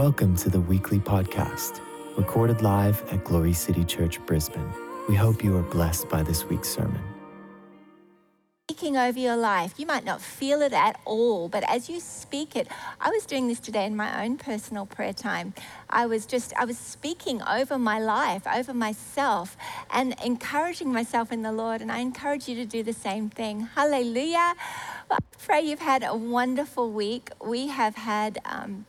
Welcome to the weekly podcast, recorded live at Glory City Church, Brisbane. We hope you are blessed by this week's sermon. Speaking over your life, you might not feel it at all, but as you speak it, I was doing this today in my own personal prayer time. I was just, I was speaking over my life, over myself, and encouraging myself in the Lord. And I encourage you to do the same thing. Hallelujah. Well, I pray you've had a wonderful week. We have had um,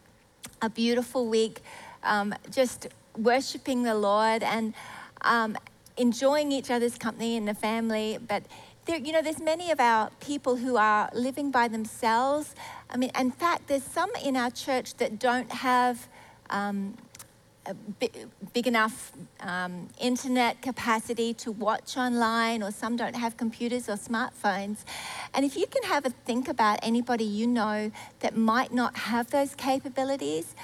a beautiful week, um, just worshiping the Lord and um, enjoying each other's company in the family. But there, you know, there's many of our people who are living by themselves. I mean, in fact, there's some in our church that don't have. Um, big, enough um, internet capacity to watch online, or some don't have computers or smartphones. And if you can have a think about anybody you know that might not have those capabilities,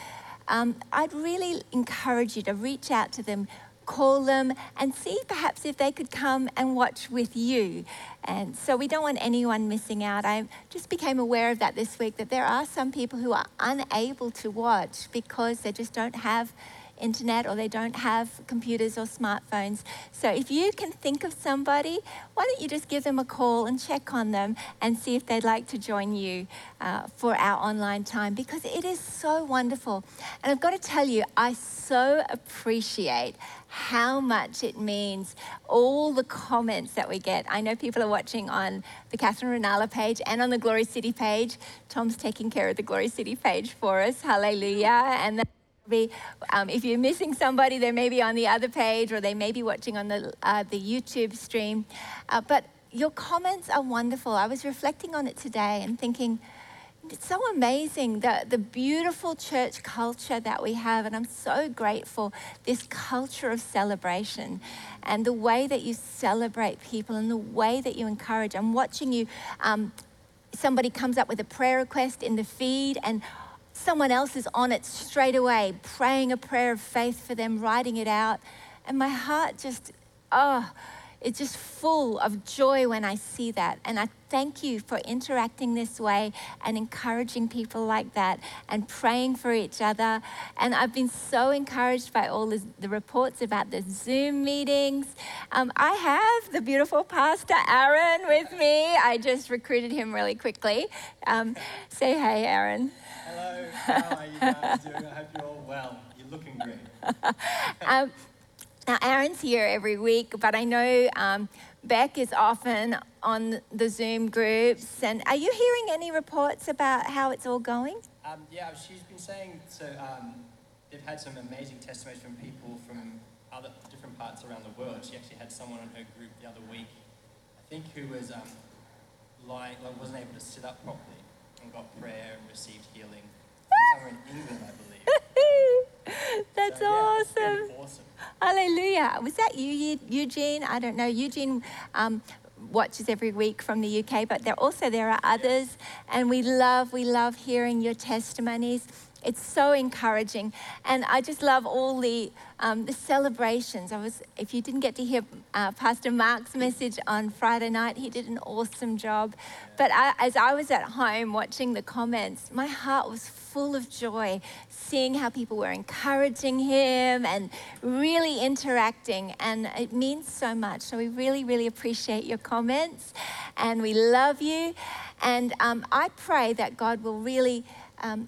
um, I'd really encourage you to reach out to them, call them, and see perhaps if they could come and watch with you. And so we don't want anyone missing out. I just became aware of that this week that there are some people who are unable to watch because they just don't have internet or they don't have computers or smartphones. So if you can think of somebody, why don't you just give them a call and check on them and see if they'd like to join you uh, for our online time because it is so wonderful. And I've got to tell you, I so appreciate how much it means, all the comments that we get. I know people are watching on the Katherine Ruonala page and on the Glory City page. Tom's taking care of the Glory City page for us. Hallelujah. And um, if you're missing somebody, they may be on the other page or they may be watching on the, uh, the YouTube stream. Uh, but your comments are wonderful. I was reflecting on it today and thinking, it's so amazing the, the beautiful church culture that we have. And I'm so grateful, this culture of celebration and the way that you celebrate people and the way that you encourage. I'm watching you. Um, somebody comes up with a prayer request in the feed and someone else is on it straight away, praying a prayer of faith for them, writing it out. And my heart just, oh, it's just full of joy when I see that. And I thank you for interacting this way and encouraging people like that and praying for each other. And I've been so encouraged by all the, the reports about the Zoom meetings. Um, I have the beautiful Pastor Aaron with me. I just recruited him really quickly. Um, say hey, Aaron. Hello, how are you guys doing? I hope you're all well. You're looking great. um, now, Aaron's here every week, but I know um, Beck is often on the Zoom groups. And are you hearing any reports about how it's all going? Um, yeah, she's been saying so. Um, they've had some amazing testimonies from people from other different parts around the world. She actually had someone on her group the other week, I think, who was um, lying, like, wasn't able to sit up properly and got prayer and received healing. Somewhere in England, I believe. That's so, yeah, awesome. awesome. Hallelujah. Was that you, Eugene? I don't know. Eugene um, watches every week from the UK, but there also there are others, and we love we love hearing your testimonies. It's so encouraging, and I just love all the um, the celebrations. I was, if you didn't get to hear uh, Pastor Mark's message on Friday night, he did an awesome job. But I, as I was at home watching the comments, my heart was full of joy, seeing how people were encouraging him and really interacting, and it means so much. So we really, really appreciate your comments, and we love you. And um, I pray that God will really. Um,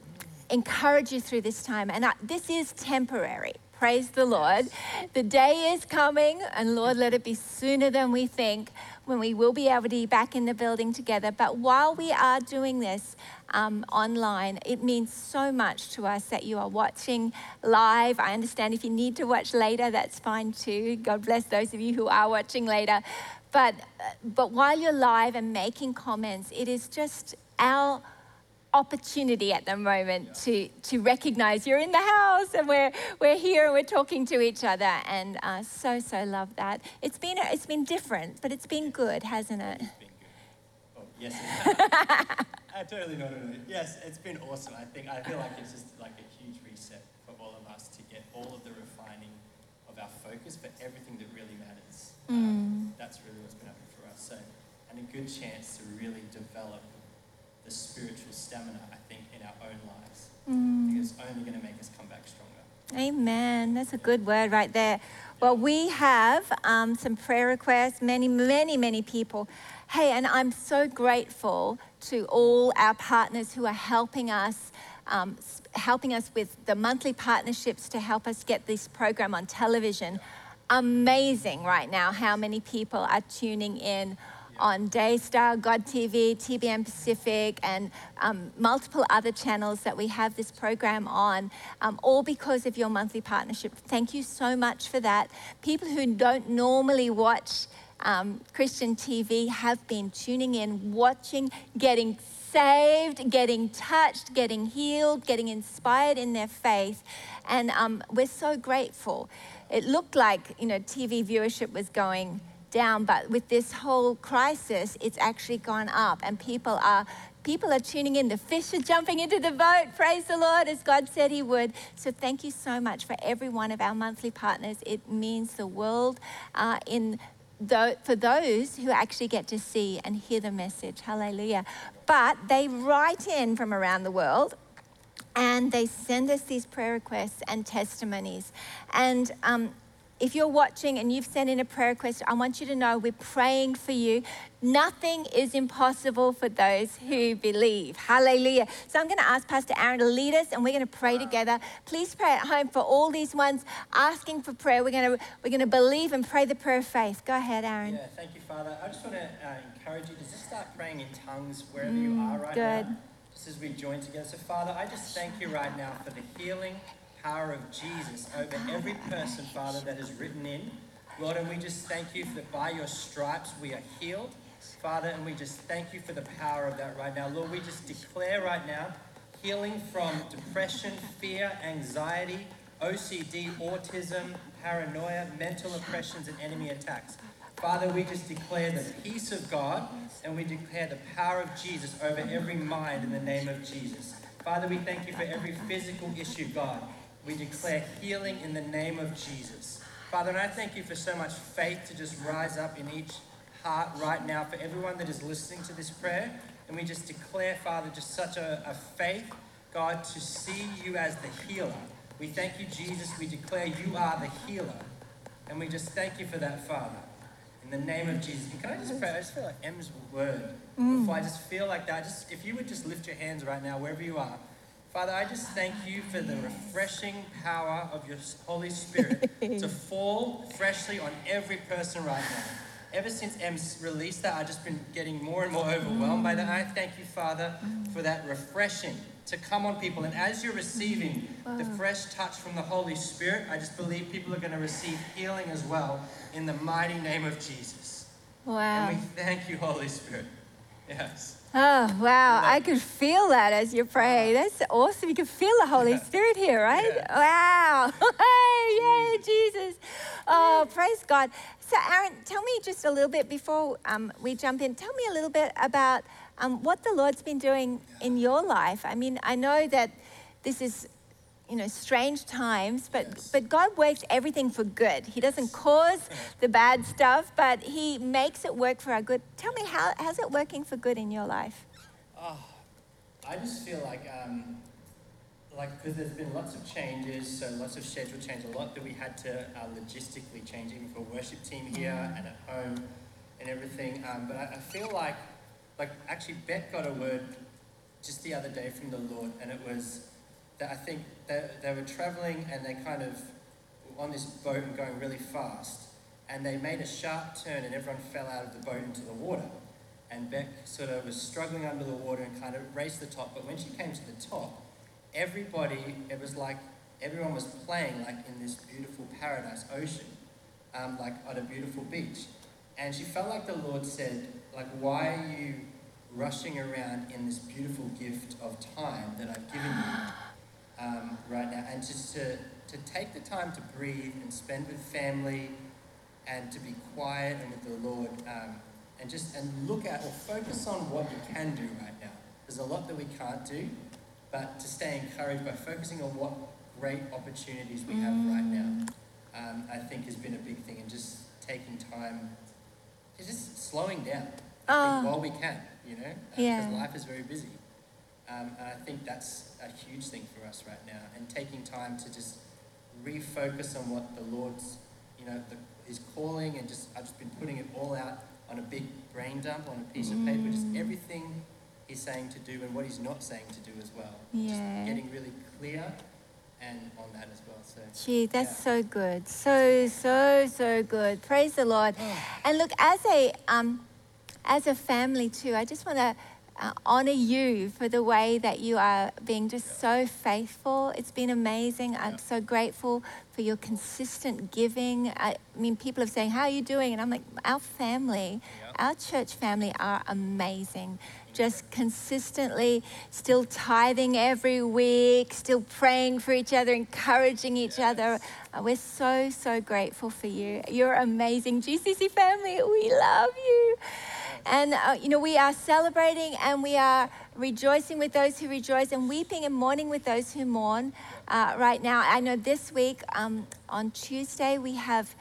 encourage you through this time. And I, this is temporary. Praise the Lord. The day is coming, and Lord, let it be sooner than we think when we will be able to be back in the building together. But while we are doing this um, online, it means so much to us that you are watching live. I understand if you need to watch later, that's fine too. God bless those of you who are watching later. But, but while you're live and making comments, it is just our opportunity at the moment yeah. to, to recognize you're in the house and we're, we're here and we're talking to each other. And uh, so, so love that. It's been, it's been different, but it's been good, hasn't it? It's been good. Oh, yes, I totally know. Yes, it's been awesome. I think, I feel like it's just like a huge reset for all of us to get all of the refining of our focus for everything that really matters. Mm. Um, that's really what's been happening for us. So, and a good chance to really develop the spiritual stamina, I think, in our own lives. Mm. Because it's only going to make us come back stronger. Amen. That's a good word right there. Well, we have um, some prayer requests, many, many, many people. Hey, and I'm so grateful to all our partners who are helping us, um, helping us with the monthly partnerships to help us get this program on television. Amazing right now how many people are tuning in on Daystar, God TV, TBN Pacific, and um, multiple other channels that we have this program on, um, all because of your monthly partnership. Thank you so much for that. People who don't normally watch um, Christian TV have been tuning in, watching, getting saved, getting touched, getting healed, getting inspired in their faith. And um, we're so grateful. It looked like, you know, TV viewership was going down, but with this whole crisis, it's actually gone up, and people are people are tuning in. The fish are jumping into the boat. Praise the Lord, as God said He would. So thank you so much for every one of our monthly partners. It means the world uh, in for those who actually get to see and hear the message. Hallelujah. But they write in from around the world and they send us these prayer requests and testimonies. And um, if you're watching and you've sent in a prayer request, I want you to know we're praying for you. Nothing is impossible for those who believe. Hallelujah. So I'm going to ask Pastor Aaron to lead us and we're going to pray together. Please pray at home for all these ones asking for prayer. We're going to, we're going to believe and pray the prayer of faith. Go ahead, Aaron. Yeah, thank you, Father. I just want to uh, encourage you to just start praying in tongues wherever you are right good. now. Just as we join together. So, Father, I just thank you right now for the healing power of Jesus over every person, Father, that is written in. Lord, and we just thank you that by your stripes we are healed, Father, and we just thank you for the power of that right now. Lord, we just declare right now healing from depression, fear, anxiety, OCD, autism, paranoia, mental oppressions, and enemy attacks. Father, we just declare the peace of God and we declare the power of Jesus over every mind in the name of Jesus. Father, we thank you for every physical issue, God. We declare healing in the name of Jesus. Father, and I thank you for so much faith to just rise up in each heart right now for everyone that is listening to this prayer. And we just declare, Father, just such a, a faith, God, to see you as the healer. We thank you, Jesus. We declare you are the healer. And we just thank you for that, Father. In the name of Jesus. And can I just pray? I just feel like M's word. Before I just feel like that. Just if you would just lift your hands right now, wherever you are. Father, I just thank you for the refreshing power of your Holy Spirit to fall freshly on every person right now. Ever since M's released that, I've just been getting more and more overwhelmed by that. I thank you, Father, for that refreshing to come on people. And as you're receiving the fresh touch from the Holy Spirit, I just believe people are going to receive healing as well in the mighty name of Jesus. Wow. And we thank you, Holy Spirit. Yes. Oh, wow. I could feel that as you pray. That's awesome. You can feel the Holy Spirit here, right? Wow. Yay, Jesus. Oh, praise God. So, Aaron, tell me just a little bit before um, we jump in, tell me a little bit about um, what the Lord's been doing in your life. I mean, I know that this is you know, strange times, but but God works everything for good. He doesn't cause the bad stuff, but He makes it work for our good. Tell me how how's it working for good in your life? Oh, I just feel like, um, like, because there's been lots of changes, so lots of schedule change, a lot that we had to uh, logistically change, even for worship team here and at home and everything. Um, but I, I feel like, like, actually, Beth got a word just the other day from the Lord, and it was that I think that they were traveling and they kind of were on this boat and going really fast, and they made a sharp turn, and everyone fell out of the boat into the water. And Beck sort of was struggling under the water and kind of raced the top. But when she came to the top, everybody, it was like everyone was playing like in this beautiful paradise ocean, um, like on a beautiful beach. And she felt like the Lord said, like, why are you rushing around in this beautiful gift of time that I've given you um, right now? And just to, to take the time to breathe and spend with family and to be quiet and with the Lord um, and just and look at or focus on what you can do right now. There's a lot that we can't do, but to stay encouraged by focusing on what great opportunities we have right now, um, I think has been a big thing, and just taking time, just slowing down Oh. while we can. you know, Yeah. because life is very busy. Um, and I think that's a huge thing for us right now, and taking time to just refocus on what the Lord's, you know, the, His calling, and just I've just been putting it all out on a big brain dump on a piece of paper, just Mm. everything He's saying to do and what He's not saying to do as well. Yeah. Just getting really clear and on that as well. So. Gee, that's Yeah. so good. So, so, so good. Praise the Lord. And look, as a um, as a family too, I just want to uh, honor you for the way that you are being just so faithful. It's been amazing. I'm so grateful for your consistent giving. I mean, people are saying, "How are you doing?" And I'm like, "Our family, Yeah. our church family are amazing." Just consistently, still tithing every week, still praying for each other, encouraging each other. Uh, we're so, so grateful for you. You're amazing. GCC family, we love you. And, uh, you know, we are celebrating and we are rejoicing with those who rejoice and weeping and mourning with those who mourn uh, right now. I know this week, um, on Tuesday, we have,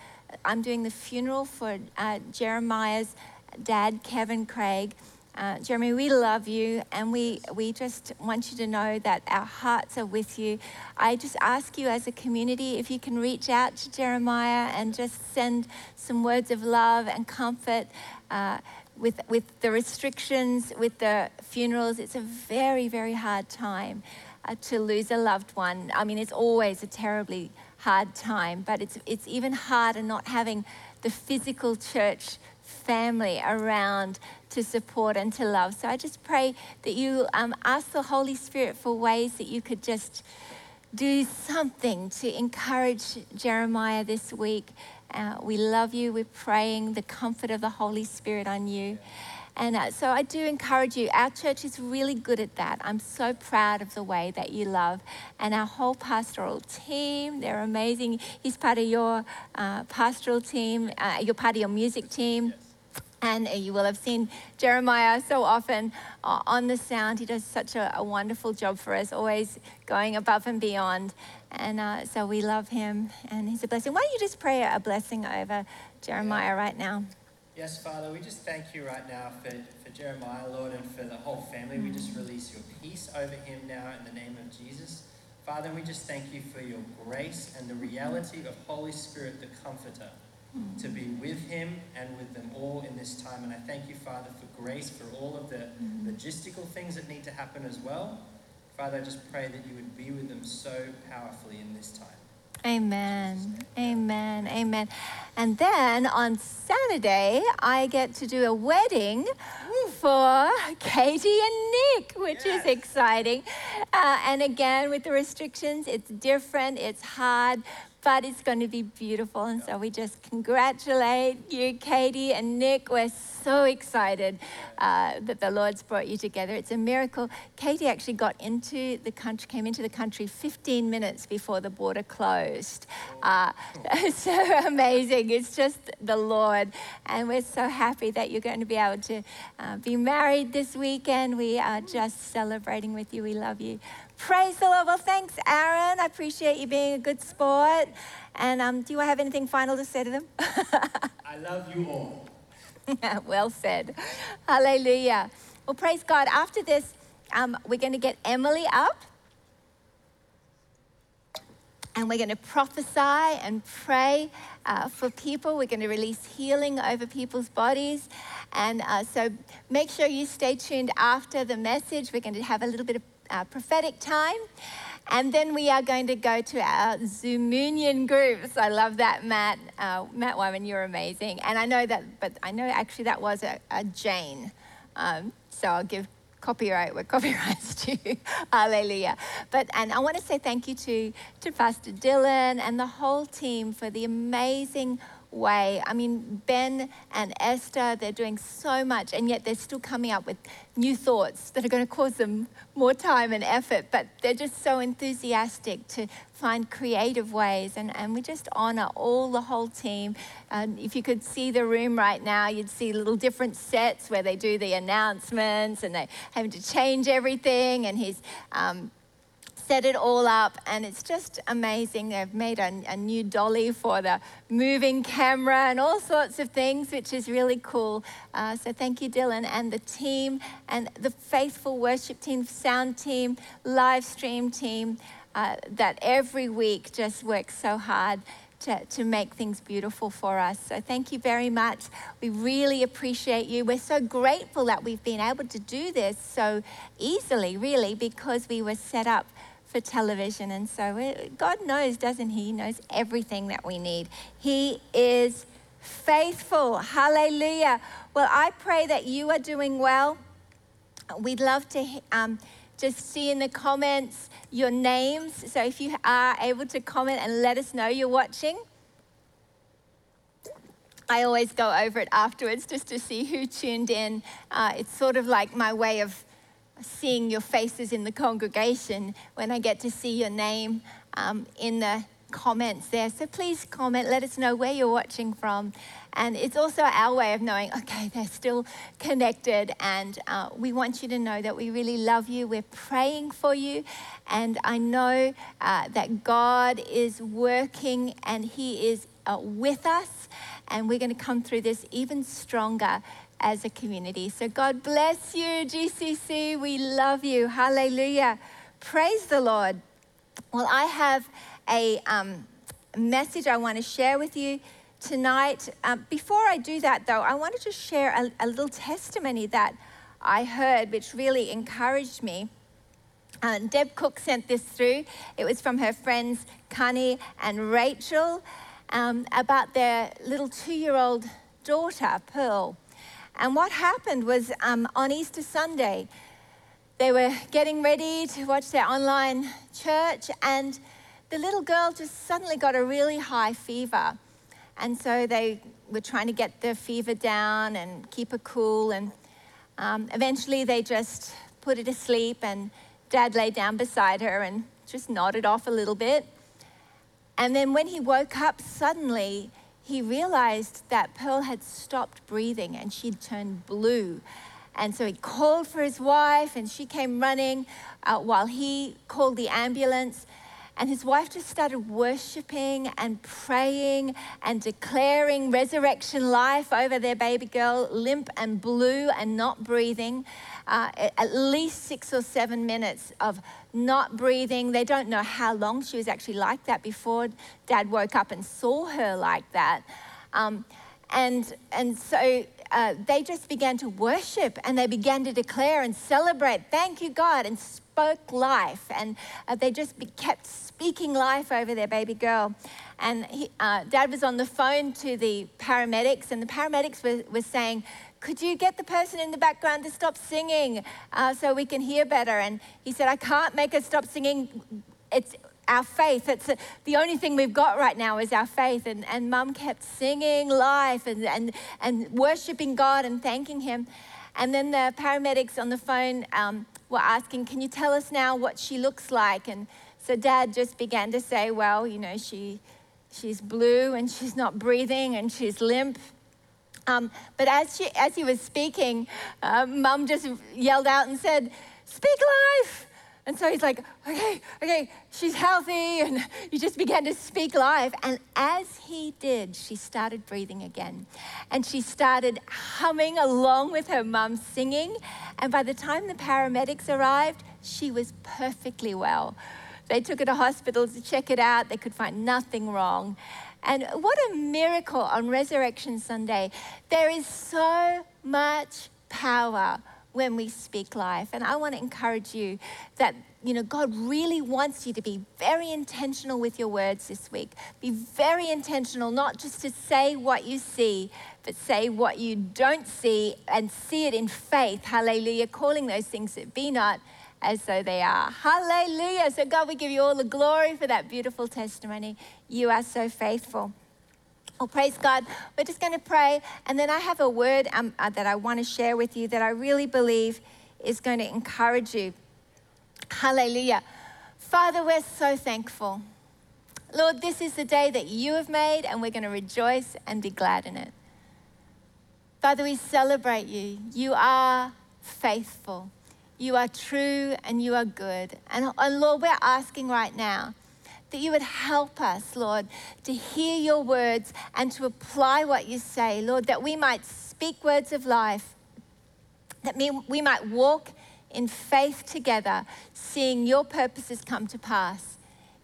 I'm doing the funeral for uh, Jeremiah's dad, Kevin Craig. Uh, Jeremy, we love you, and we, we just want you to know that our hearts are with you. I just ask you as a community if you can reach out to Jeremiah and just send some words of love and comfort. Uh, with, with the restrictions, with the funerals, it's a very, very hard time uh, to lose a loved one. I mean, it's always a terribly hard time, but it's, it's even harder not having the physical church family around to support and to love. So I just pray that you um, ask the Holy Spirit for ways that you could just do something to encourage Jeremiah this week. Uh, we love you. We're praying the comfort of the Holy Spirit on you. And uh, so I do encourage you. Our church is really good at that. I'm so proud of the way that you love. And our whole pastoral team, they're amazing. He's part of your uh, pastoral team, uh, you're part of your music team. And you will have seen Jeremiah so often uh, on the sound. He does such a, a wonderful job for us, always going above and beyond. And uh, so we love him, and he's a blessing. Why don't you just pray a blessing over Jeremiah right now? Yes, Father, we just thank you right now for, for Jeremiah, Lord, and for the whole family. We just release your peace over him now in the name of Jesus. Father, we just thank you for your grace and the reality of Holy Spirit, the Comforter, to be with him and with them all in this time. And I thank you, Father, for grace for all of the logistical things that need to happen as well. Father, I just pray that you would be with them so powerfully in this time. Amen. Amen. Amen. And then on Saturday, I get to do a wedding for Katie and Nick, which is exciting. Uh, and again, with the restrictions, it's different, it's hard, but it's going to be beautiful. And so we just congratulate you, Katie and Nick. We're so excited uh, that the Lord's brought you together. It's a miracle. Katie actually got into the country, came into the country 15 minutes before the border closed. Uh, so amazing. It's just the Lord. And we're so happy that you're going to be able to uh, be married this weekend. We are just celebrating with you. We love you. Praise the Lord. Well, thanks, Aaron. I appreciate you being a good sport. And um, do I have anything final to say to them? I love you all. well said. Hallelujah. Well, praise God. After this, um, we're going to get Emily up. And we're going to prophesy and pray uh, for people. We're going to release healing over people's bodies. And uh, so make sure you stay tuned after the message. We're going to have a little bit of uh, prophetic time. And then we are going to go to our Zoomunion groups. I love that, Matt. Uh, Matt Wyman, you're amazing. And I know that, but I know actually that was a, a Jane. Um, so I'll give copyright where copyright's due. Hallelujah. But and I want to say thank you to to Pastor Dylan and the whole team for the amazing way. I mean, Ben and Esther, they're doing so much, and yet they're still coming up with new thoughts that are going to cause them more time and effort. But they're just so enthusiastic to find creative ways, and, and we just honor all the whole team. Um, if you could see the room right now, you'd see little different sets where they do the announcements and they're having to change everything, and he's um, set it all up, and it's just amazing. They've made a, a, new dolly for the moving camera and all sorts of things, which is really cool. Uh, so, thank you, Dylan, and the team, and the faithful worship team, sound team, live stream team uh, that every week just works so hard to, to make things beautiful for us. So thank you very much. We really appreciate you. We're so grateful that we've been able to do this so easily, really, because we were set up for television. And so God knows, doesn't He? He knows everything that we need. He is faithful. Hallelujah. Well, I pray that you are doing well. We'd love to um, just see in the comments your names. So if you are able to comment and let us know you're watching. I always go over it afterwards just to see who tuned in. Uh, it's sort of like my way of seeing your faces in the congregation when I get to see your name um, in the comments there. So please comment, let us know where you're watching from. And it's also our way of knowing, okay, they're still connected. And uh, we want you to know that we really love you. We're praying for you. And I know uh, that God is working and He is uh, with us. And we're going to come through this even stronger as a community. So God bless you, GCC. We love you. Hallelujah. Praise the Lord. Well, I have a um, message I want to share with you tonight. Um, before I do that, though, I wanted to share a, a, little testimony that I heard, which really encouraged me. Uh, Deb Cook sent this through. It was from her friends Connie and Rachel um, about their little two year old daughter, Pearl. And what happened was um, on Easter Sunday, they were getting ready to watch their online church, and the little girl just suddenly got a really high fever. And so they were trying to get the fever down and keep her cool. And um, eventually they just put her to sleep, and dad lay down beside her and just nodded off a little bit. And then when he woke up, suddenly he realized that Pearl had stopped breathing and she'd turned blue. And so he called for his wife, and she came running uh, while he called the ambulance. And his wife just started worshiping and praying and declaring resurrection life over their baby girl, limp and blue and not breathing. Uh, at least six or seven minutes of not breathing. They don't know how long she was actually like that before dad woke up and saw her like that. Um, and, and so uh, they just began to worship and they began to declare and celebrate, thank you, God, and spoke life. And uh, they just be, kept speaking life over their baby girl. And he, uh, dad was on the phone to the paramedics, and the paramedics were, were saying, could you get the person in the background to stop singing uh, so we can hear better? And he said, I can't make her stop singing. It's our faith. It's a, the only thing we've got right now is our faith. And, and mum kept singing life and, and, and worshiping God and thanking Him. And then the paramedics on the phone um, were asking, Can you tell us now what she looks like? And so dad just began to say, Well, you know, she, she's blue and she's not breathing and she's limp. Um, but as, she, as he was speaking, uh, mum just yelled out and said, Speak life! And so he's like, okay, okay, she's healthy. And he just began to speak life. And as he did, she started breathing again. And she started humming along with her mum singing. And by the time the paramedics arrived, she was perfectly well. They took her to hospital to check it out. They could find nothing wrong. And what a miracle on Resurrection Sunday. There is so much power when we speak life. And I want to encourage you that, you know, God really wants you to be very intentional with your words this week. Be very intentional, not just to say what you see, but say what you don't see and see it in faith. Hallelujah. Calling those things that be not as though they are. Hallelujah. So, God, we give you all the glory for that beautiful testimony. You are so faithful. Well, praise God. We're just going to pray. And then I have a word um, uh, that I want to share with you that I really believe is going to encourage you. Hallelujah. Father, we're so thankful. Lord, this is the day that you have made, and we're going to rejoice and be glad in it. Father, we celebrate you. You are faithful. You are true and you are good. And, and Lord, we're asking right now that you would help us, Lord, to hear your words and to apply what you say, Lord, that we might speak words of life, that we might walk in faith together, seeing your purposes come to pass.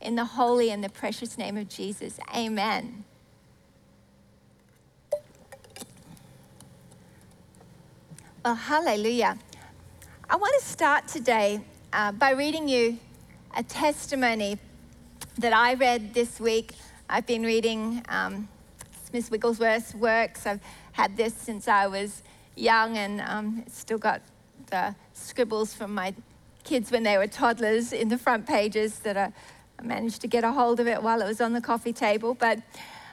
In the holy and the precious name of Jesus. Amen. Well, hallelujah. I want to start today uh, by reading you a testimony that I read this week. I've been reading um, Smith Wigglesworth's works. I've had this since I was young and um, still got the scribbles from my kids when they were toddlers in the front pages that I, I managed to get a hold of it while it was on the coffee table. But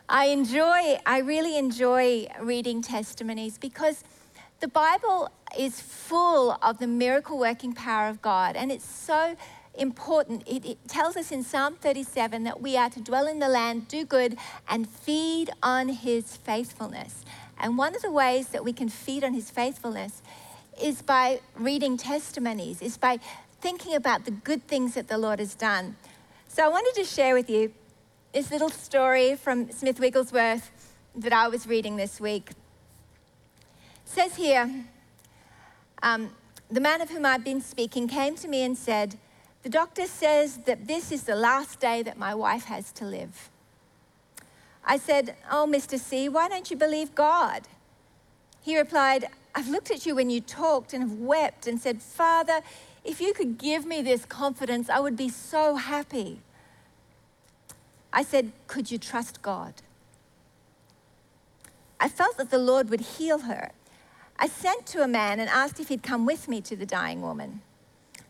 I enjoy, I really enjoy reading testimonies because the Bible is full of the miracle working power of God, and it's so important. It, it, tells us in Psalm 37 that we are to dwell in the land, do good, and feed on his faithfulness. And one of the ways that we can feed on his faithfulness is by reading testimonies, is by thinking about the good things that the Lord has done. So I wanted to share with you this little story from Smith Wigglesworth that I was reading this week says here, um, the man of whom I've been speaking came to me and said, The doctor says that this is the last day that my wife has to live. I said, Oh, Mr. C, why don't you believe God? He replied, I've looked at you when you talked and have wept and said, Father, if you could give me this confidence, I would be so happy. I said, Could you trust God? I felt that the Lord would heal her I sent to a man and asked if he'd come with me to the dying woman.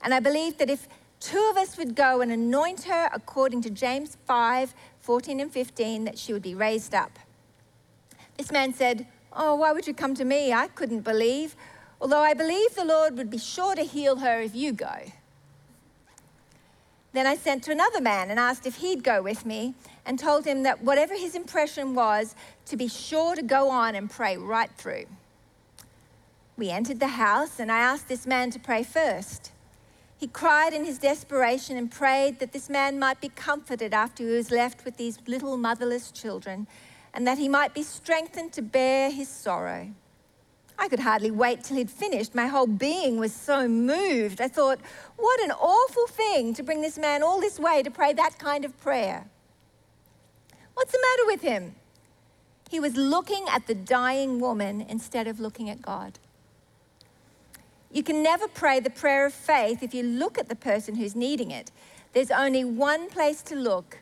And I believed that if two of us would go and anoint her according to James 5 14 and 15, that she would be raised up. This man said, Oh, why would you come to me? I couldn't believe, although I believe the Lord would be sure to heal her if you go. Then I sent to another man and asked if he'd go with me and told him that whatever his impression was, to be sure to go on and pray right through. We entered the house, and I asked this man to pray first. He cried in his desperation and prayed that this man might be comforted after he was left with these little motherless children, and that he might be strengthened to bear his sorrow. I could hardly wait till he'd finished. My whole being was so moved. I thought, what an awful thing to bring this man all this way to pray that kind of prayer. What's the matter with him? He was looking at the dying woman instead of looking at God. You can never pray the prayer of faith if you look at the person who's needing it. There's only one place to look,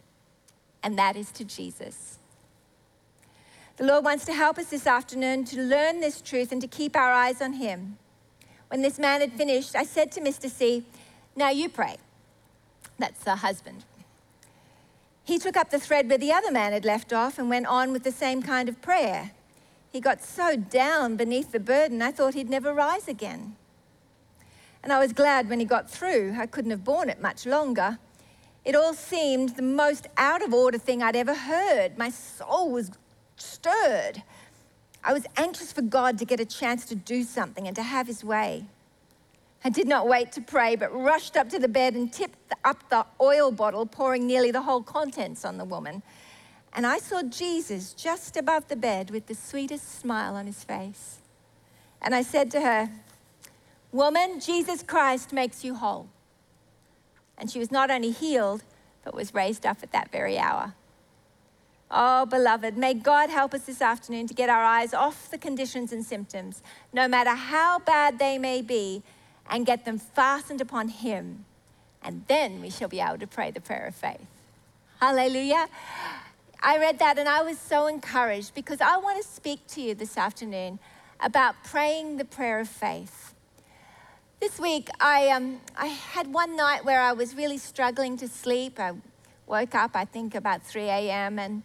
and that is to Jesus. The Lord wants to help us this afternoon to learn this truth and to keep our eyes on Him. When this man had finished, I said to Mr. C, Now you pray. That's the husband. He took up the thread where the other man had left off and went on with the same kind of prayer. He got so down beneath the burden, I thought he'd never rise again. And I was glad when he got through. I couldn't have borne it much longer. It all seemed the most out of order thing I'd ever heard. My soul was stirred. I was anxious for God to get a chance to do something and to have his way. I did not wait to pray, but rushed up to the bed and tipped up the oil bottle, pouring nearly the whole contents on the woman. And I saw Jesus just above the bed with the sweetest smile on his face. And I said to her, Woman, Jesus Christ makes you whole. And she was not only healed, but was raised up at that very hour. Oh, beloved, may God help us this afternoon to get our eyes off the conditions and symptoms, no matter how bad they may be, and get them fastened upon Him. And then we shall be able to pray the prayer of faith. Hallelujah. I read that and I was so encouraged because I want to speak to you this afternoon about praying the prayer of faith. This week, I, um, I had one night where I was really struggling to sleep. I woke up, I think, about 3 a.m. and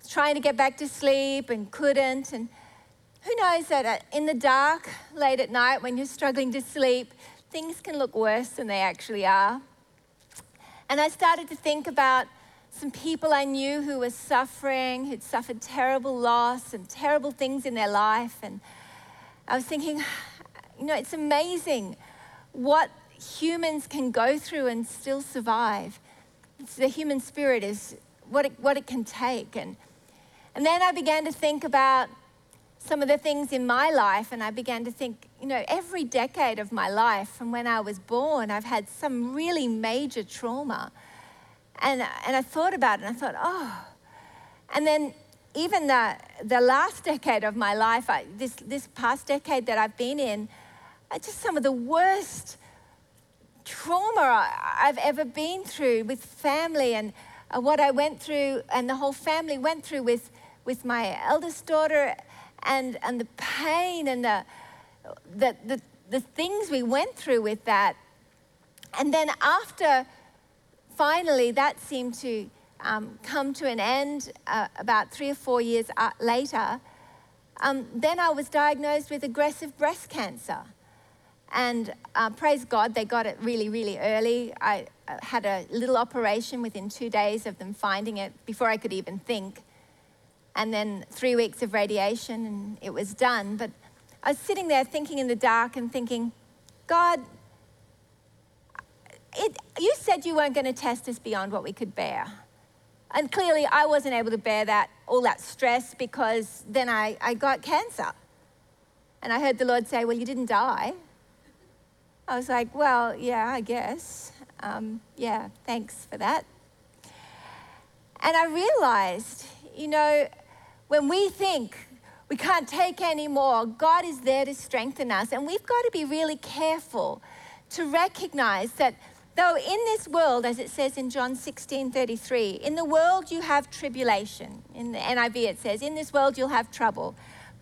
was trying to get back to sleep and couldn't. And who knows that uh, in the dark, late at night, when you're struggling to sleep, things can look worse than they actually are. And I started to think about some people I knew who were suffering, who'd suffered terrible loss and terrible things in their life. And I was thinking, you know, it's amazing what humans can go through and still survive. It's the human spirit is what it, what it can take. And, and then I began to think about some of the things in my life, and I began to think, you know, every decade of my life from when I was born, I've had some really major trauma. And, and I thought about it, and I thought, oh. And then even the, the last decade of my life, I, this, this past decade that I've been in, just some of the worst trauma I've ever been through with family and uh, what I went through and the whole family went through with, with my eldest daughter and, and the pain and the, the, the, the things we went through with that. And then after finally that seemed to um, come to an end uh, about three or four years uh, later, um, then I was diagnosed with aggressive breast cancer. And uh, praise God, they got it really, really early. I had a little operation within two days of them finding it before I could even think. And then three weeks of radiation, and it was done. But I was sitting there thinking in the dark and thinking, God, it, you said you weren't going to test us beyond what we could bear. And clearly, I wasn't able to bear that, all that stress, because then I, I got cancer. And I heard the Lord say, Well, you didn't die. I was like, well, yeah, I guess. Um, yeah, thanks for that. And I realized, you know, when we think we can't take anymore, God is there to strengthen us. And we've got to be really careful to recognize that though in this world, as it says in John 16 33, in the world you have tribulation. In the NIV it says, in this world you'll have trouble.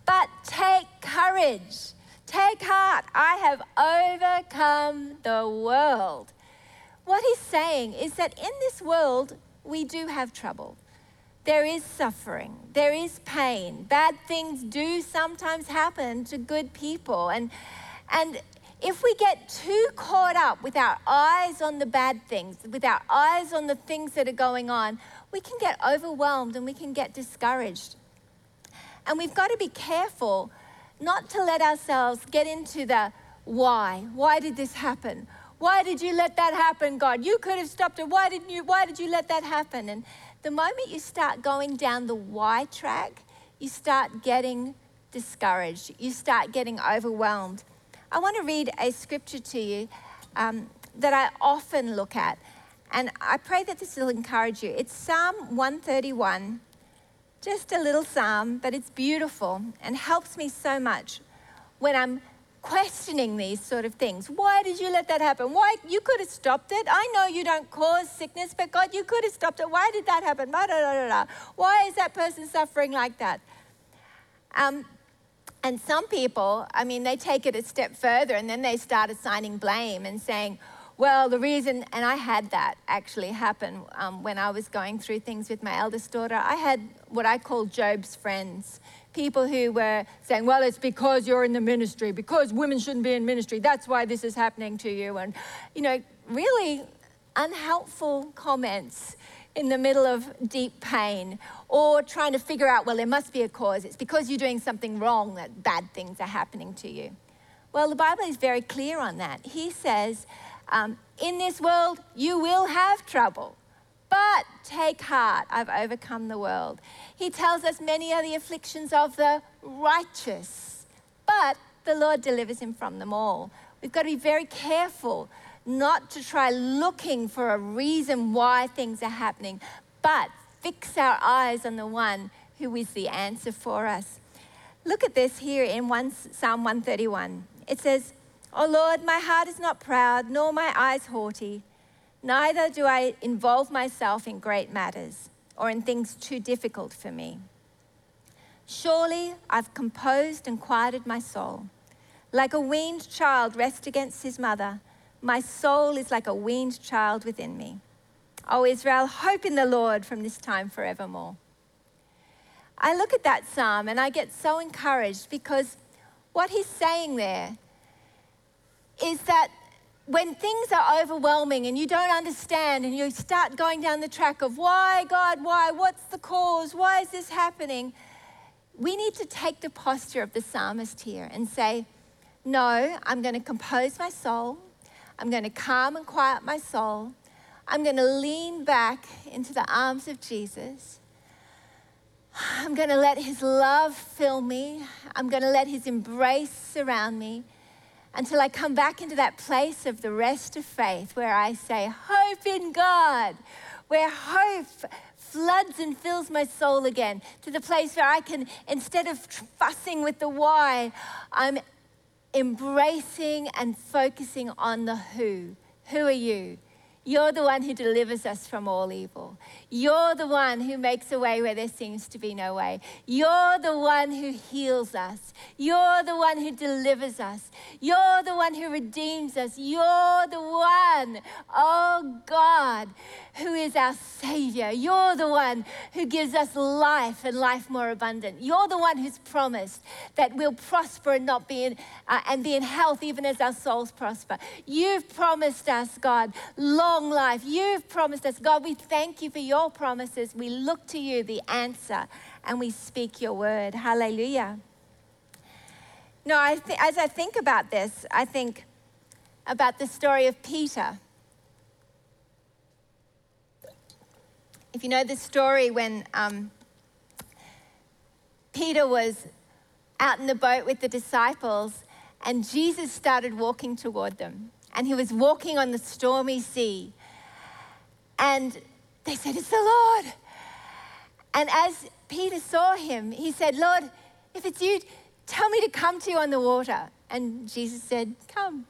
But take courage. Take heart, I have overcome the world. What he's saying is that in this world, we do have trouble. There is suffering, there is pain. Bad things do sometimes happen to good people. And, and if we get too caught up with our eyes on the bad things, with our eyes on the things that are going on, we can get overwhelmed and we can get discouraged. And we've got to be careful not to let ourselves get into the why. Why did this happen? Why did you let that happen, God? You could have stopped it. Why didn't you? Why did you let that happen? And the moment you start going down the why track, you start getting discouraged. You start getting overwhelmed. I want to read a scripture to you um, that I often look at, and I pray that this will encourage you. It's Psalm 131 just a little psalm, but it's beautiful and helps me so much when I'm questioning these sort of things. Why did you let that happen? Why you could have stopped it? I know you don't cause sickness, but God, you could have stopped it. Why did that happen? Why is that person suffering like that? Um, and some people, I mean, they take it a step further and then they start assigning blame and saying, well, the reason, and I had that actually happen um, when I was going through things with my eldest daughter. I had what I call Job's friends people who were saying, well, it's because you're in the ministry, because women shouldn't be in ministry. That's why this is happening to you. And, you know, really unhelpful comments in the middle of deep pain or trying to figure out, well, there must be a cause. It's because you're doing something wrong that bad things are happening to you. Well, the Bible is very clear on that. He says, um, in this world, you will have trouble, but take heart, I've overcome the world. He tells us many are the afflictions of the righteous, but the Lord delivers him from them all. We've got to be very careful not to try looking for a reason why things are happening, but fix our eyes on the one who is the answer for us. Look at this here in one, Psalm 131. It says, O Lord, my heart is not proud, nor my eyes haughty. Neither do I involve myself in great matters or in things too difficult for me. Surely I've composed and quieted my soul. Like a weaned child rests against his mother, my soul is like a weaned child within me. O Israel, hope in the Lord from this time forevermore. I look at that psalm and I get so encouraged because what he's saying there is that when things are overwhelming and you don't understand and you start going down the track of why, God, why, what's the cause, why is this happening, we need to take the posture of the psalmist here and say, No, I'm going to compose my soul. I'm going to calm and quiet my soul. I'm going to lean back into the arms of Jesus. I'm going to let his love fill me. I'm going to let his embrace surround me until I come back into that place of the rest of faith where I say, Hope in God, where hope floods and fills my soul again, to the place where I can, instead of fussing with the why, I'm embracing and focusing on the who. Who are you? You're the one who delivers us from all evil. You're the one who makes a way where there seems to be no way. You're the one who heals us. You're the one who delivers us. You're the one who redeems us. You're the one, oh God, who is our Savior. You're the one who gives us life and life more abundant. You're the one who's promised that we'll prosper and not be in, uh, and be in health even as our souls prosper. You've promised us, God, long life. You've promised us, God, we thank you for your promises. We look to you, the answer, and we speak your word. Hallelujah. No, I th- as I think about this, I think about the story of Peter. If you know the story when um, Peter was out in the boat with the disciples and Jesus started walking toward them. And he was walking on the stormy sea. And they said, It's the Lord. And as Peter saw him, he said, Lord, if it's you, tell me to come to you on the water. And Jesus said, Come.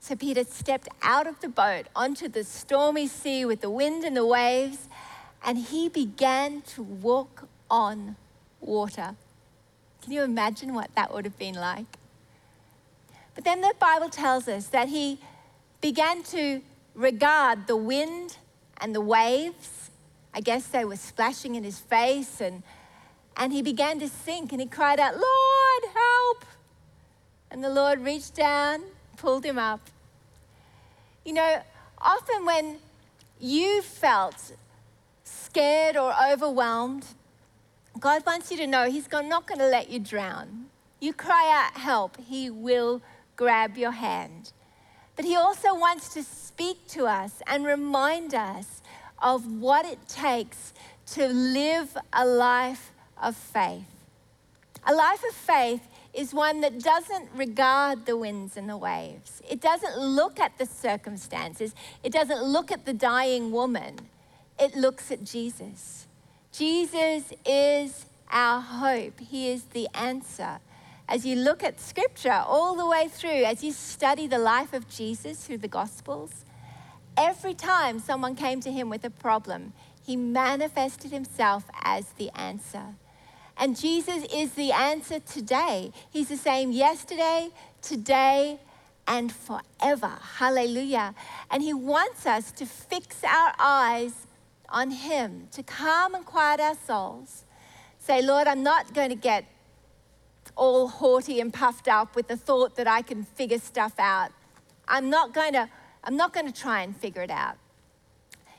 So Peter stepped out of the boat onto the stormy sea with the wind and the waves, and he began to walk on water. Can you imagine what that would have been like? But then the Bible tells us that he began to regard the wind and the waves. I guess they were splashing in his face, and, and he began to sink, and he cried out, Lord, help! And the Lord reached down, pulled him up, you know, often when you felt scared or overwhelmed, God wants you to know He's not going to let you drown. You cry out, help, He will grab your hand. But He also wants to speak to us and remind us of what it takes to live a life of faith. A life of faith is one that doesn't regard the winds and the waves. It doesn't look at the circumstances. It doesn't look at the dying woman. It looks at Jesus. Jesus is our hope, He is the answer. As you look at scripture all the way through, as you study the life of Jesus through the Gospels, every time someone came to Him with a problem, He manifested Himself as the answer. And Jesus is the answer today. He's the same yesterday, today, and forever. Hallelujah. And He wants us to fix our eyes on Him, to calm and quiet our souls. Say, Lord, I'm not going to get all haughty and puffed up with the thought that I can figure stuff out. I'm not going to, I'm not going to try and figure it out.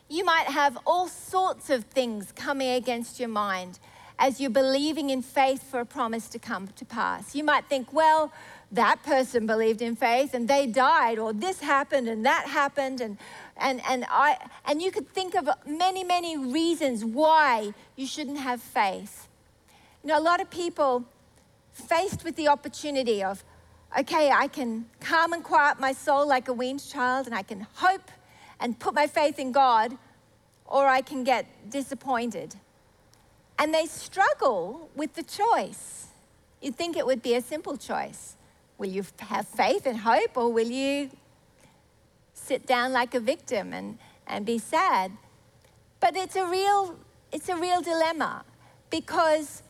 You might have all sorts of things coming against your mind as you're believing in faith for a promise to come to pass. You might think, well, that person believed in faith and they died, or this happened and that happened, and and and I and you could think of many, many reasons why you shouldn't have faith. You know, a lot of people faced with the opportunity of, okay, I can calm and quiet my soul like a weaned child, and I can hope and put my faith in God, or I can get disappointed and they struggle with the choice. You'd think it would be a simple choice. Will you have faith and hope, or will you sit down like a victim and, and be sad? But it's a real it's a real dilemma because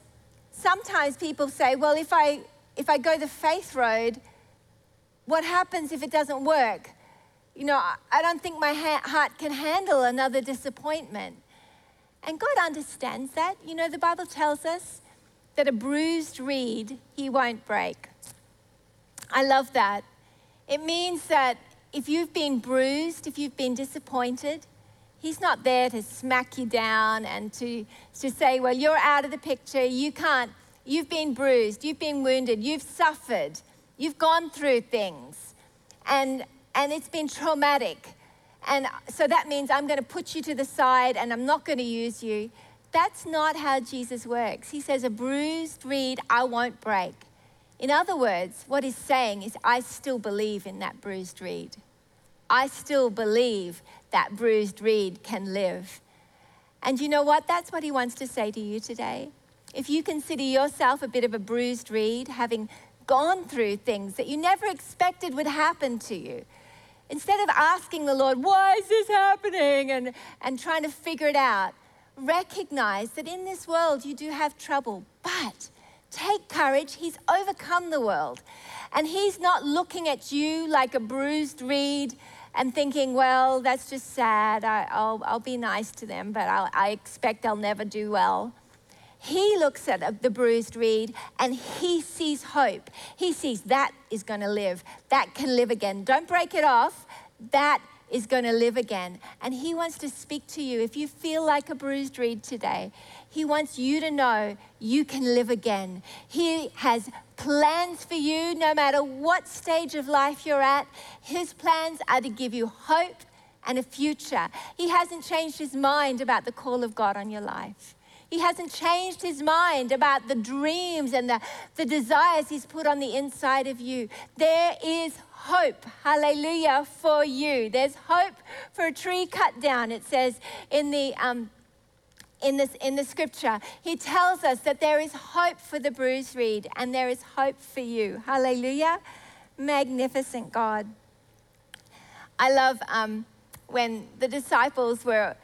sometimes people say, well, if I if I go the faith road, what happens if it doesn't work? You know, I don't think my ha- heart can handle another disappointment. And God understands that. You know, the Bible tells us that a bruised reed he won't break. I love that. It means that if you've been bruised, if you've been disappointed, he's not there to smack you down and to, to say, well, you're out of the picture. You can't, you've been bruised, you've been wounded, you've suffered, you've gone through things. And and it's been traumatic. And so that means I'm going to put you to the side and I'm not going to use you. That's not how Jesus works. He says, A bruised reed I won't break. In other words, what he's saying is, I still believe in that bruised reed. I still believe that bruised reed can live. And you know what? That's what he wants to say to you today. If you consider yourself a bit of a bruised reed, having gone through things that you never expected would happen to you, instead of asking the Lord, why is this happening? And, and trying to figure it out, recognize that in this world you do have trouble, but take courage. He's overcome the world. And He's not looking at you like a bruised reed and thinking, well, that's just sad. I, will I'll be nice to them, but I'll, I expect they'll never do well. He looks at the bruised reed and he sees hope. He sees that is going to live, that can live again. Don't break it off. That is going to live again. And he wants to speak to you. If you feel like a bruised reed today, he wants you to know you can live again. He has plans for you no matter what stage of life you're at. His plans are to give you hope and a future. He hasn't changed his mind about the call of God on your life. He hasn't changed his mind about the dreams and the, the desires he's put on the inside of you. There is hope, hallelujah, for you. There's hope for a tree cut down, it says in the. Um, in, this, in the scripture, he tells us that there is hope for the bruised reed and there is hope for you. Hallelujah. Magnificent God. I love um, when the disciples were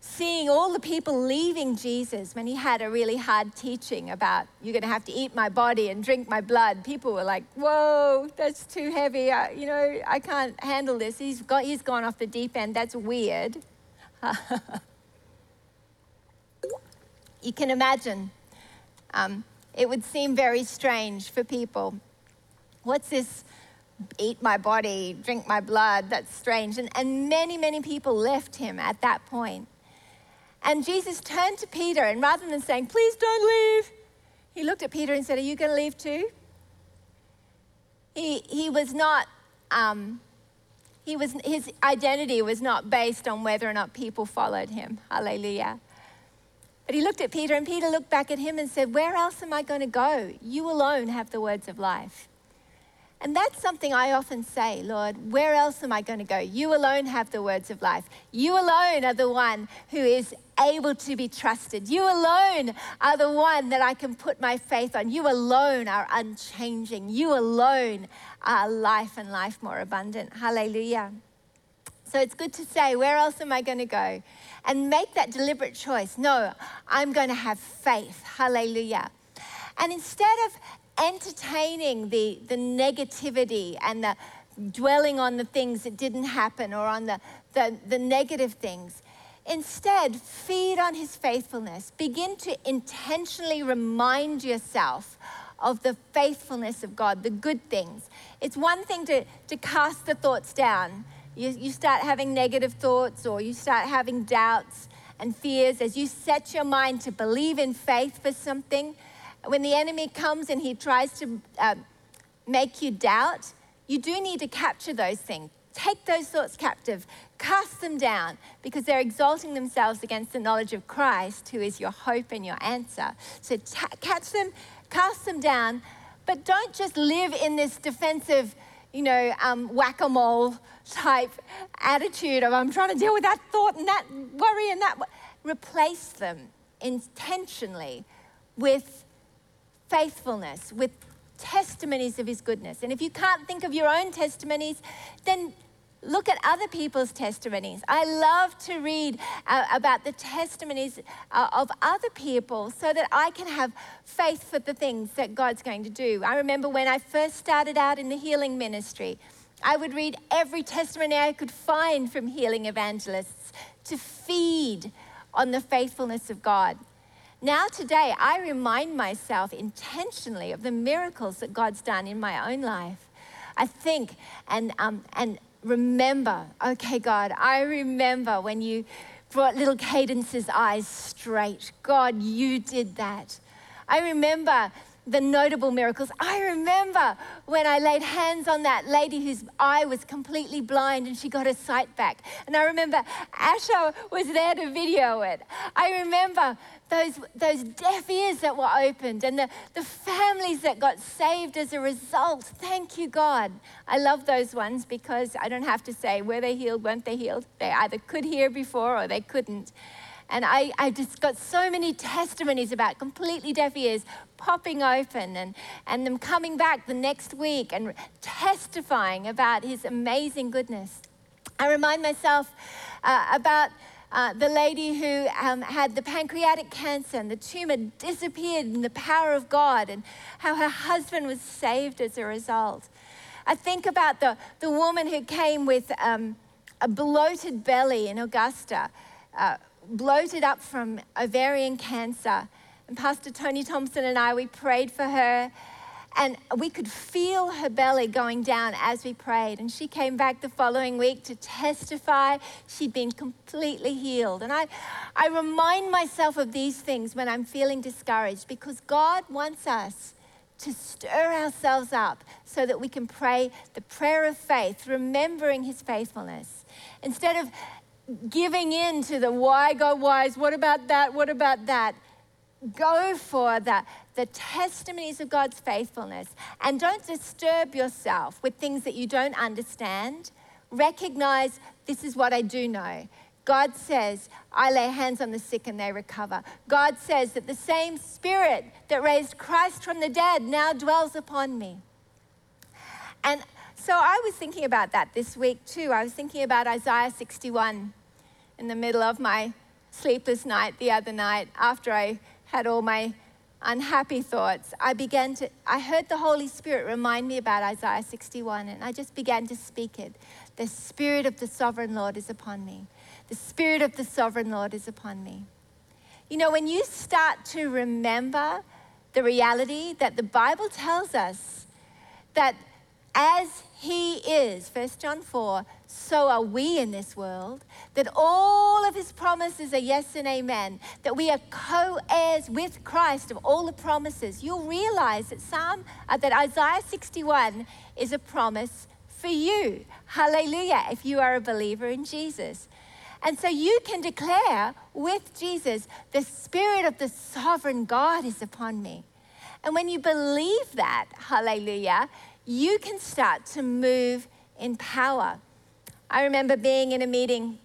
seeing all the people leaving Jesus when he had a really hard teaching about, you're going to have to eat my body and drink my blood, people were like, whoa, that's too heavy. I, you know, I can't handle this. He's, got, he's gone off the deep end. That's weird. you can imagine. Um, it would seem very strange for people. What's this? Eat my body, drink my blood. That's strange. And, and many, many people left him at that point. And Jesus turned to Peter, and rather than saying, Please don't leave, he looked at Peter and said, Are you going to leave too? He, he was not, um, he was, his identity was not based on whether or not people followed him. Hallelujah. But he looked at Peter, and Peter looked back at him and said, Where else am I going to go? You alone have the words of life. And that's something I often say, Lord, where else am I going to go? You alone have the words of life. You alone are the one who is able to be trusted. You alone are the one that I can put my faith on. You alone are unchanging. You alone are life and life more abundant. Hallelujah. So it's good to say, where else am I going to go? And make that deliberate choice. No, I'm going to have faith. Hallelujah. And instead of entertaining the, the negativity and the dwelling on the things that didn't happen or on the, the, the negative things. Instead, feed on his faithfulness. Begin to intentionally remind yourself of the faithfulness of God, the good things. It's one thing to, to cast the thoughts down. You, you start having negative thoughts or you start having doubts and fears as you set your mind to believe in faith for something when the enemy comes and he tries to uh, make you doubt, you do need to capture those things. Take those thoughts captive, cast them down, because they're exalting themselves against the knowledge of Christ, who is your hope and your answer. So ta- catch them, cast them down, but don't just live in this defensive, you know, um, whack a mole type attitude of I'm trying to deal with that thought and that worry and that. Replace them intentionally with faithfulness, with testimonies of his goodness. And if you can't think of your own testimonies, then look at other people's testimonies. I love to read uh, about the testimonies uh, of other people so that I can have faith for the things that God's going to do. I remember when I first started out in the healing ministry, I would read every testimony I could find from healing evangelists to feed on the faithfulness of God. Now, today, I remind myself intentionally of the miracles that God's done in my own life. I think and, um, and remember, okay, God, I remember when you brought little Cadence's eyes straight. God, you did that. I remember the notable miracles. I remember when I laid hands on that lady whose eye was completely blind and she got her sight back. And I remember Asher was there to video it. I remember those, those deaf ears that were opened and the, the families that got saved as a result. Thank you, God. I love those ones because I don't have to say were they healed, weren't they healed. They either could hear before or they couldn't. And I, I just got so many testimonies about completely deaf ears popping open and, and them coming back the next week and testifying about his amazing goodness. I remind myself uh, about uh, the lady who um, had the pancreatic cancer and the tumor disappeared in the power of God and how her husband was saved as a result. I think about the, the woman who came with um, a bloated belly in Augusta. Uh, bloated up from ovarian cancer. And Pastor Tony Thompson and I, we prayed for her. And we could feel her belly going down as we prayed. And she came back the following week to testify she'd been completely healed. And I, I remind myself of these things when I'm feeling discouraged because God wants us to stir ourselves up so that we can pray the prayer of faith, remembering his faithfulness. Instead of giving in to the why God wise, what about that, what about that? Go for the, the testimonies of God's faithfulness and don't disturb yourself with things that you don't understand. Recognize this is what I do know. God says, I lay hands on the sick and they recover. God says that the same spirit that raised Christ from the dead now dwells upon me. And so I was thinking about that this week too. I was thinking about Isaiah 61 in the middle of my sleepless night the other night after I had all my unhappy thoughts. I began to, I heard the Holy Spirit remind me about Isaiah 61 and I just began to speak it. The Spirit of the Sovereign Lord is upon me. The Spirit of the Sovereign Lord is upon me. You know, when you start to remember the reality that the Bible tells us that as he is, 1 John 4, so are we in this world, that all of his promises are yes and amen, that we are co heirs with Christ of all the promises, you'll realize that Psalm, uh, that Isaiah 61 is a promise for you. Hallelujah, if you are a believer in Jesus. And so you can declare with Jesus, the Spirit of the sovereign God is upon me. And when you believe that, hallelujah, you can start to move in power. I remember being in a meeting,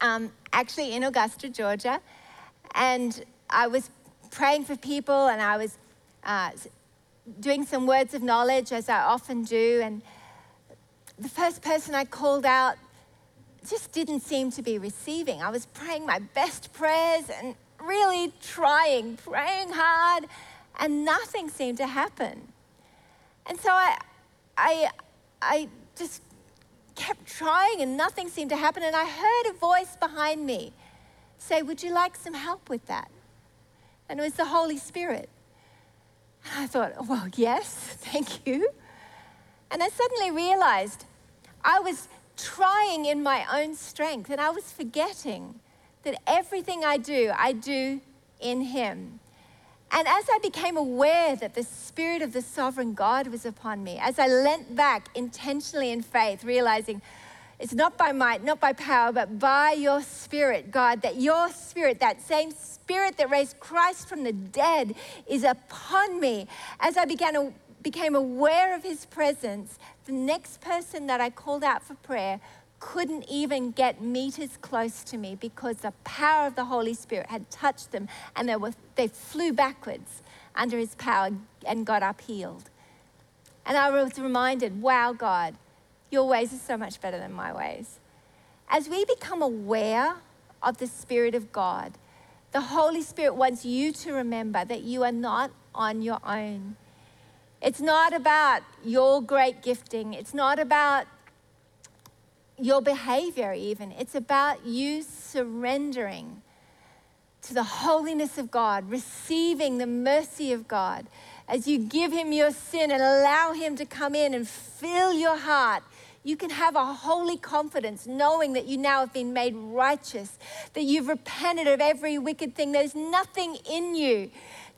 um, actually in Augusta, Georgia, and I was praying for people and I was uh, doing some words of knowledge, as I often do. And the first person I called out just didn't seem to be receiving. I was praying my best prayers and really trying, praying hard, and nothing seemed to happen. And so I, I, I just kept trying and nothing seemed to happen. And I heard a voice behind me say, Would you like some help with that? And it was the Holy Spirit. And I thought, Well, yes, thank you. And I suddenly realized I was trying in my own strength and I was forgetting that everything I do, I do in Him. And as I became aware that the Spirit of the sovereign God was upon me, as I leant back intentionally in faith, realizing it's not by might, not by power, but by your Spirit, God, that your Spirit, that same Spirit that raised Christ from the dead, is upon me. As I began became aware of His presence, the next person that I called out for prayer couldn't even get meters close to me because the power of the Holy Spirit had touched them and they, were, they flew backwards under his power and got up healed. And I was reminded, wow, God, your ways are so much better than my ways. As we become aware of the Spirit of God, the Holy Spirit wants you to remember that you are not on your own. It's not about your great gifting. It's not about your behavior, even. It's about you surrendering to the holiness of God, receiving the mercy of God. As you give Him your sin and allow Him to come in and fill your heart, you can have a holy confidence knowing that you now have been made righteous, that you've repented of every wicked thing. There's nothing in you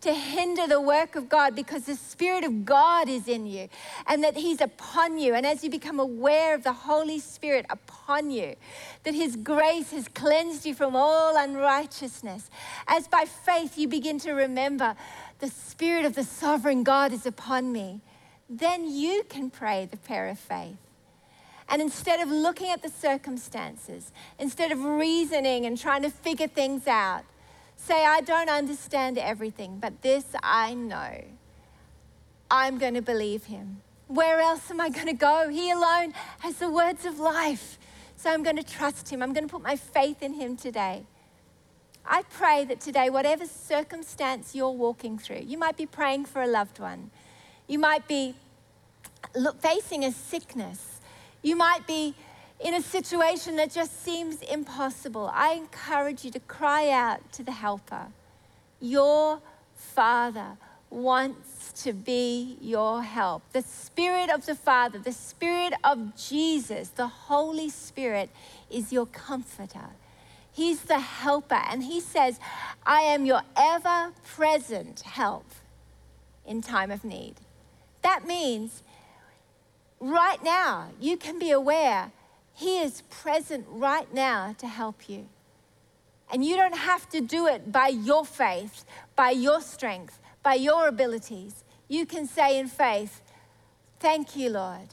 to hinder the work of God because the Spirit of God is in you and that He's upon you. And as you become aware of the Holy Spirit upon you, that His grace has cleansed you from all unrighteousness, as by faith you begin to remember the Spirit of the sovereign God is upon me, then you can pray the prayer of faith. And instead of looking at the circumstances, instead of reasoning and trying to figure things out, say, I don't understand everything, but this I know. I'm going to believe him. Where else am I going to go? He alone has the words of life. So I'm going to trust him. I'm going to put my faith in him today. I pray that today, whatever circumstance you're walking through, you might be praying for a loved one, you might be facing a sickness, you might be in a situation that just seems impossible. I encourage you to cry out to the helper. Your Father wants to be your help. The Spirit of the Father, the Spirit of Jesus, the Holy Spirit is your comforter. He's the helper. And he says, I am your ever present help in time of need. That means right now you can be aware he is present right now to help you. And you don't have to do it by your faith, by your strength, by your abilities. You can say in faith, Thank you, Lord.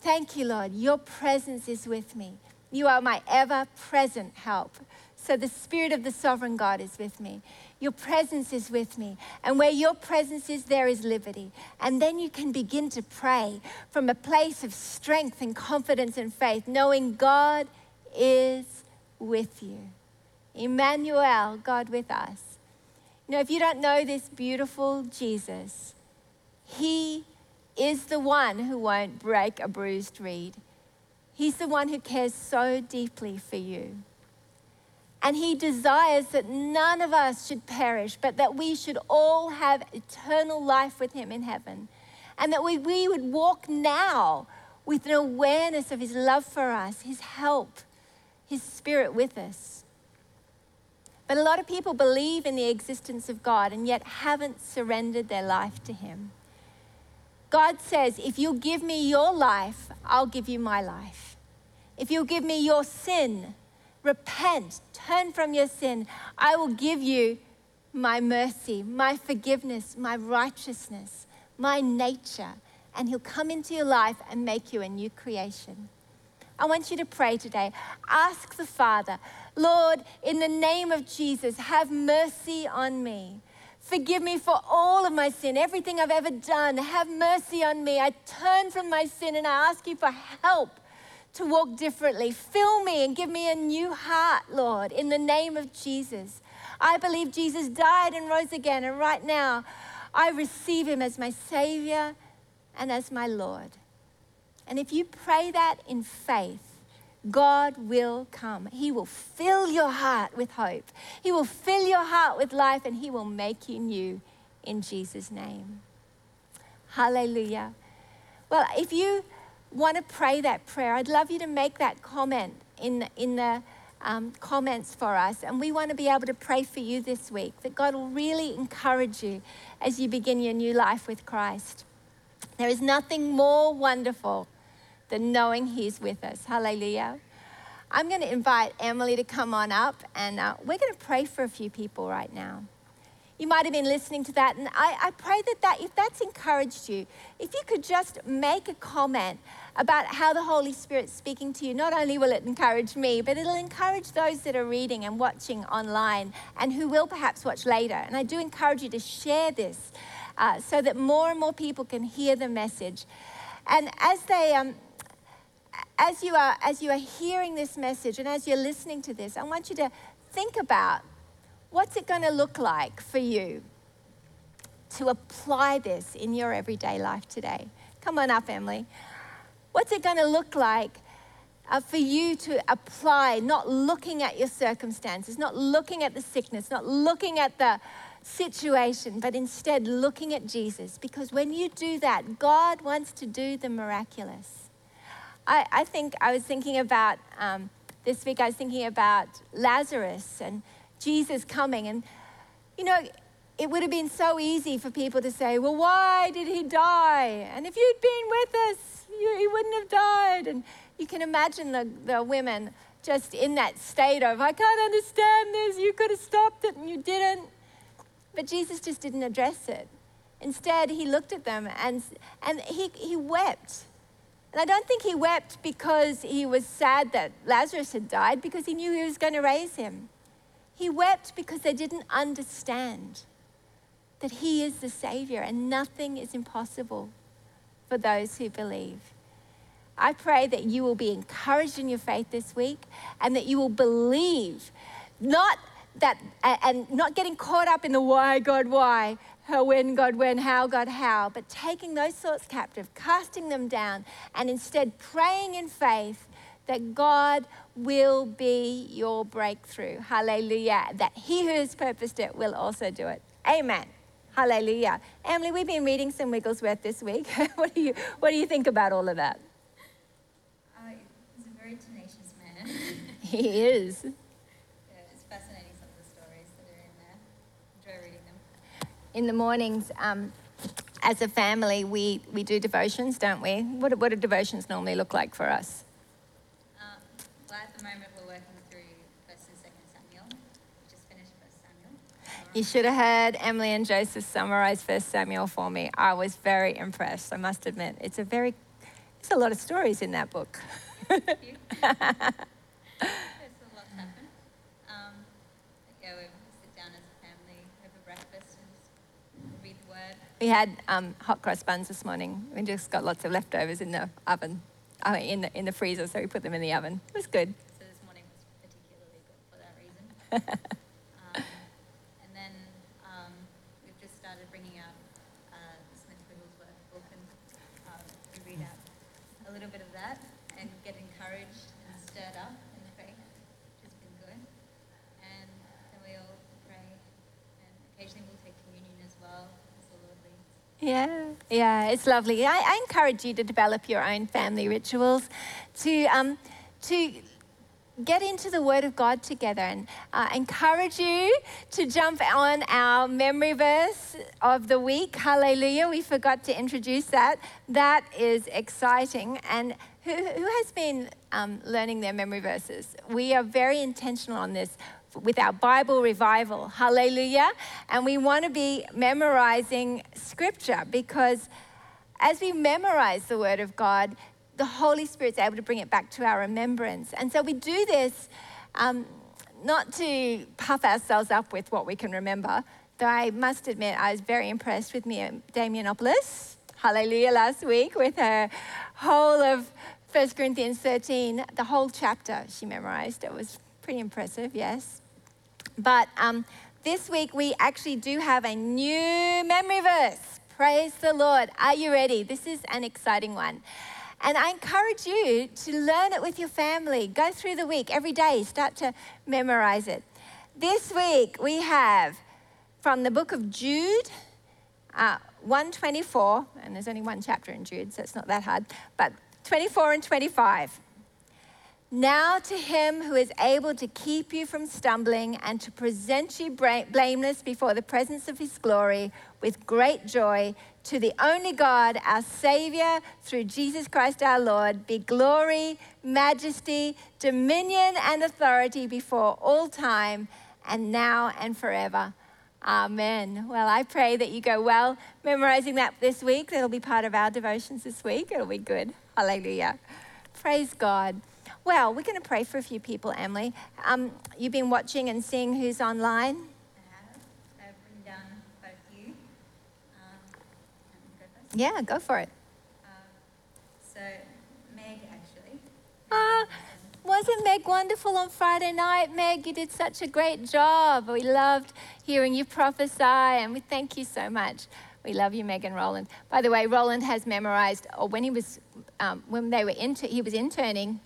Thank you, Lord. Your presence is with me. You are my ever present help. So the Spirit of the sovereign God is with me. Your presence is with me. And where your presence is, there is liberty. And then you can begin to pray from a place of strength and confidence and faith, knowing God is with you. Emmanuel, God with us. Know, if you don't know this beautiful Jesus, He is the one who won't break a bruised reed. He's the one who cares so deeply for you. And he desires that none of us should perish, but that we should all have eternal life with him in heaven. And that we, we would walk now with an awareness of his love for us, his help, his spirit with us. But a lot of people believe in the existence of God and yet haven't surrendered their life to him. God says, if you'll give me your life, I'll give you my life. If you'll give me your sin, repent, turn from your sin, I will give you my mercy, my forgiveness, my righteousness, my nature, and He'll come into your life and make you a new creation. I want you to pray today. Ask the Father, Lord, in the name of Jesus, have mercy on me. Forgive me for all of my sin, everything I've ever done. Have mercy on me. I turn from my sin and I ask you for help to walk differently. Fill me and give me a new heart, Lord, in the name of Jesus. I believe Jesus died and rose again, and right now I receive him as my Savior and as my Lord. And if you pray that in faith, God will come. He will fill your heart with hope. He will fill your heart with life and He will make you new in Jesus' name. Hallelujah. Well, if you want to pray that prayer, I'd love you to make that comment in, in the um, comments for us. And we want to be able to pray for you this week that God will really encourage you as you begin your new life with Christ. There is nothing more wonderful than knowing He's with us. Hallelujah. I'm going to invite Emily to come on up, and uh, we're going to pray for a few people right now. You might have been listening to that, and I, I pray that, that if that's encouraged you, if you could just make a comment about how the Holy Spirit's speaking to you, not only will it encourage me, but it'll encourage those that are reading and watching online and who will perhaps watch later. And I do encourage you to share this uh, so that more and more people can hear the message. And as they, um, as you are, as you are hearing this message and as you're listening to this, I want you to think about what's it going to look like for you to apply this in your everyday life today? Come on up, Emily. What's it going to look like uh, for you to apply, not looking at your circumstances, not looking at the sickness, not looking at the situation, but instead looking at Jesus? Because when you do that, God wants to do the miraculous. I, I think I was thinking about um, this week, I was thinking about Lazarus and Jesus coming. And, you know, it would have been so easy for people to say, well, why did he die? And if you'd been with us, you, he wouldn't have died. And you can imagine the, the women just in that state of, I can't understand this. You could have stopped it and you didn't. But Jesus just didn't address it. Instead, he looked at them and, and he, he wept. And I don't think he wept because he was sad that Lazarus had died, because he knew he was going to raise him. He wept because they didn't understand that he is the Savior and nothing is impossible for those who believe. I pray that you will be encouraged in your faith this week and that you will believe, not that, and not getting caught up in the why, God, why, how, when, God, when, how, God, how, but taking those thoughts captive, casting them down, and instead praying in faith that God will be your breakthrough. Hallelujah. That He who has purposed it will also do it. Amen. Hallelujah. Emily, we've been reading some Wigglesworth this week. what, do you, what do you think about all of that? Uh, he's a very tenacious man. he is. Yeah, it's fascinating some of the stories that are in there. Enjoy reading them. In the mornings, um, as a family, we, we do devotions, don't we? What, what do devotions normally look like for us? Well, at the moment, we're working through 1st and 2nd Samuel. We just finished 1st Samuel. You should have heard Emily and Joseph summarize 1st Samuel for me. I was very impressed, I must admit. It's a very, it's a lot of stories in that book. There's a lot happen. Um, yeah, we sit down as a family, have a breakfast, and read the word. We had um, hot cross buns this morning. We just got lots of leftovers in the oven, uh, in the in the freezer, so we put them in the oven. It was good. So this morning was particularly good for that reason. um, and then um, we've just started bringing out uh, Smith Wigglesworth book, and um, we read out a little bit of that and get encouraged and stirred up Yeah, yeah, it's lovely. I, I, encourage you to develop your own family rituals, to um, to get into the Word of God together, and uh, encourage you to jump on our memory verse of the week. Hallelujah! We forgot to introduce that. That is exciting. And who, who has been um, learning their memory verses? We are very intentional on this with our Bible revival. Hallelujah. And we want to be memorizing scripture because as we memorize the Word of God, the Holy Spirit's able to bring it back to our remembrance. And so we do this um, not to puff ourselves up with what we can remember, though I must admit I was very impressed with Mia Damianopoulos, hallelujah, last week with her whole of 1 Corinthians 13, the whole chapter she memorized. It was pretty impressive, yes. But um, this week we actually do have a new memory verse. Praise the Lord. Are you ready? This is an exciting one. And I encourage you to learn it with your family. Go through the week every day, start to memorize it. This week we have from the book of Jude, uh, 124, and there's only one chapter in Jude, so it's not that hard, but 24 and 25. Now to him who is able to keep you from stumbling and to present you blameless before the presence of his glory with great joy, to the only God, our Savior, through Jesus Christ our Lord, be glory, majesty, dominion, and authority before all time, and now and forever. Amen. Well, I pray that you go well memorizing that this week. That'll be part of our devotions this week. It'll be good. Hallelujah. Praise God. Well, we're going to pray for a few people, Emily. Um, you've been watching and seeing who's online? I have. I've written down quite a few. Um, yeah, go for it. Um, so, Meg, actually. Uh, wasn't Meg wonderful on Friday night? Meg, you did such a great job. We loved hearing you prophesy, and we thank you so much. We love you, Megan Roland. By the way, Roland has memorized, or when he was, um, when they were inter- he was interning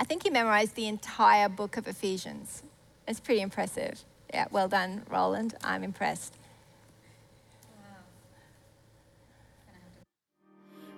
I think he memorized the entire book of Ephesians. It's pretty impressive. Yeah, well done, Roland. I'm impressed.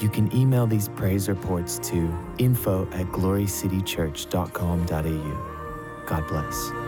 You can email these praise reports to info at glorycitychurch.com.au. God bless.